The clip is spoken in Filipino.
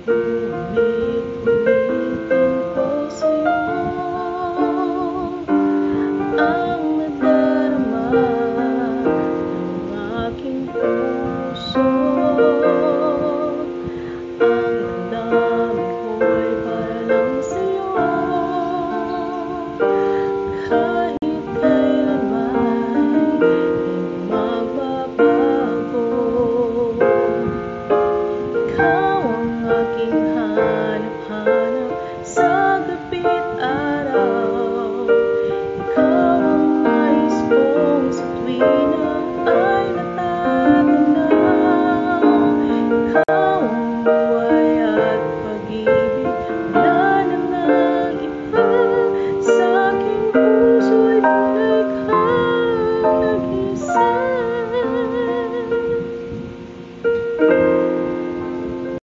Ang nadarama ng aking puso Marina.